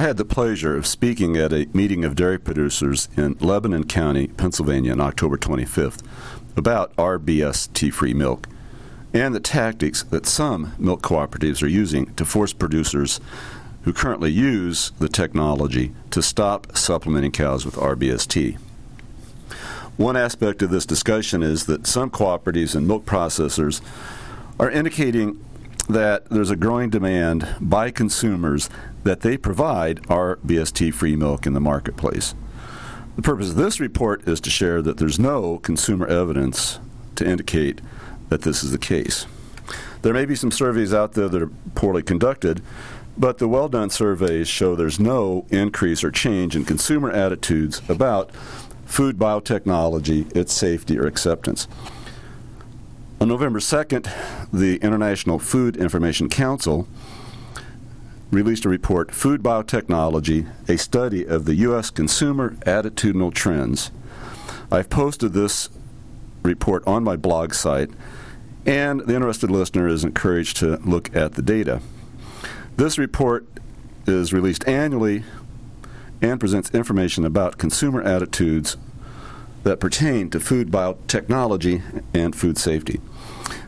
I had the pleasure of speaking at a meeting of dairy producers in Lebanon County, Pennsylvania on October 25th about RBST free milk and the tactics that some milk cooperatives are using to force producers who currently use the technology to stop supplementing cows with RBST. One aspect of this discussion is that some cooperatives and milk processors are indicating that there's a growing demand by consumers that they provide RBST free milk in the marketplace. The purpose of this report is to share that there's no consumer evidence to indicate that this is the case. There may be some surveys out there that are poorly conducted, but the well done surveys show there's no increase or change in consumer attitudes about food biotechnology, its safety, or acceptance. On November 2nd, the International Food Information Council released a report, Food Biotechnology, a study of the U.S. consumer attitudinal trends. I've posted this report on my blog site, and the interested listener is encouraged to look at the data. This report is released annually and presents information about consumer attitudes that pertain to food biotechnology and food safety.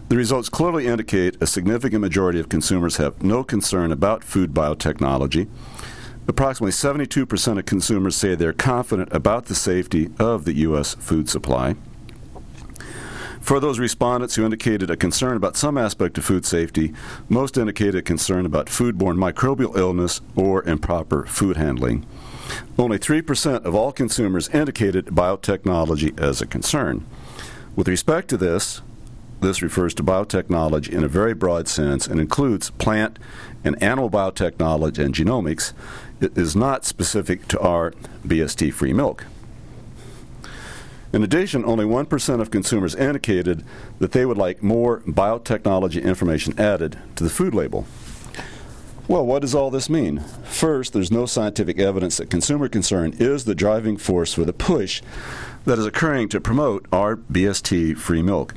The results clearly indicate a significant majority of consumers have no concern about food biotechnology. Approximately 72% of consumers say they're confident about the safety of the U.S. food supply. For those respondents who indicated a concern about some aspect of food safety, most indicated a concern about foodborne microbial illness or improper food handling. Only 3% of all consumers indicated biotechnology as a concern. With respect to this, this refers to biotechnology in a very broad sense and includes plant and animal biotechnology and genomics. It is not specific to our BST free milk. In addition, only 1% of consumers indicated that they would like more biotechnology information added to the food label. Well, what does all this mean? First, there's no scientific evidence that consumer concern is the driving force for the push that is occurring to promote RBST free milk.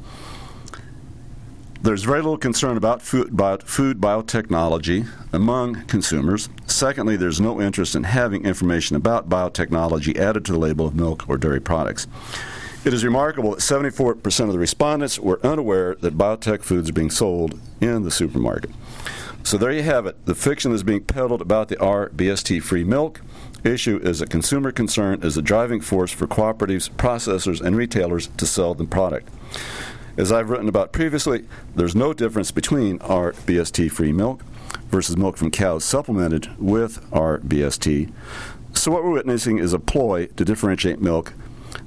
There's very little concern about food, food biotechnology among consumers. Secondly, there's no interest in having information about biotechnology added to the label of milk or dairy products. It is remarkable that 74% of the respondents were unaware that biotech foods are being sold in the supermarket. So there you have it. The fiction is being peddled about the RBST free milk issue is a consumer concern is a driving force for cooperatives, processors, and retailers to sell the product. As I've written about previously, there's no difference between RBST free milk versus milk from cows supplemented with RBST. So, what we're witnessing is a ploy to differentiate milk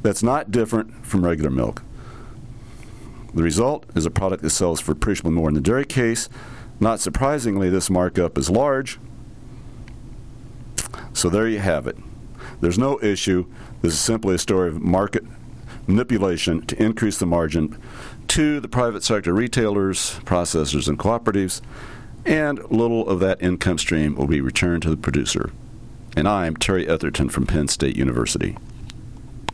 that's not different from regular milk. The result is a product that sells for appreciably more in the dairy case. Not surprisingly, this markup is large. So, there you have it. There's no issue. This is simply a story of market manipulation to increase the margin to the private sector retailers, processors, and cooperatives, and little of that income stream will be returned to the producer. And I'm Terry Etherton from Penn State University.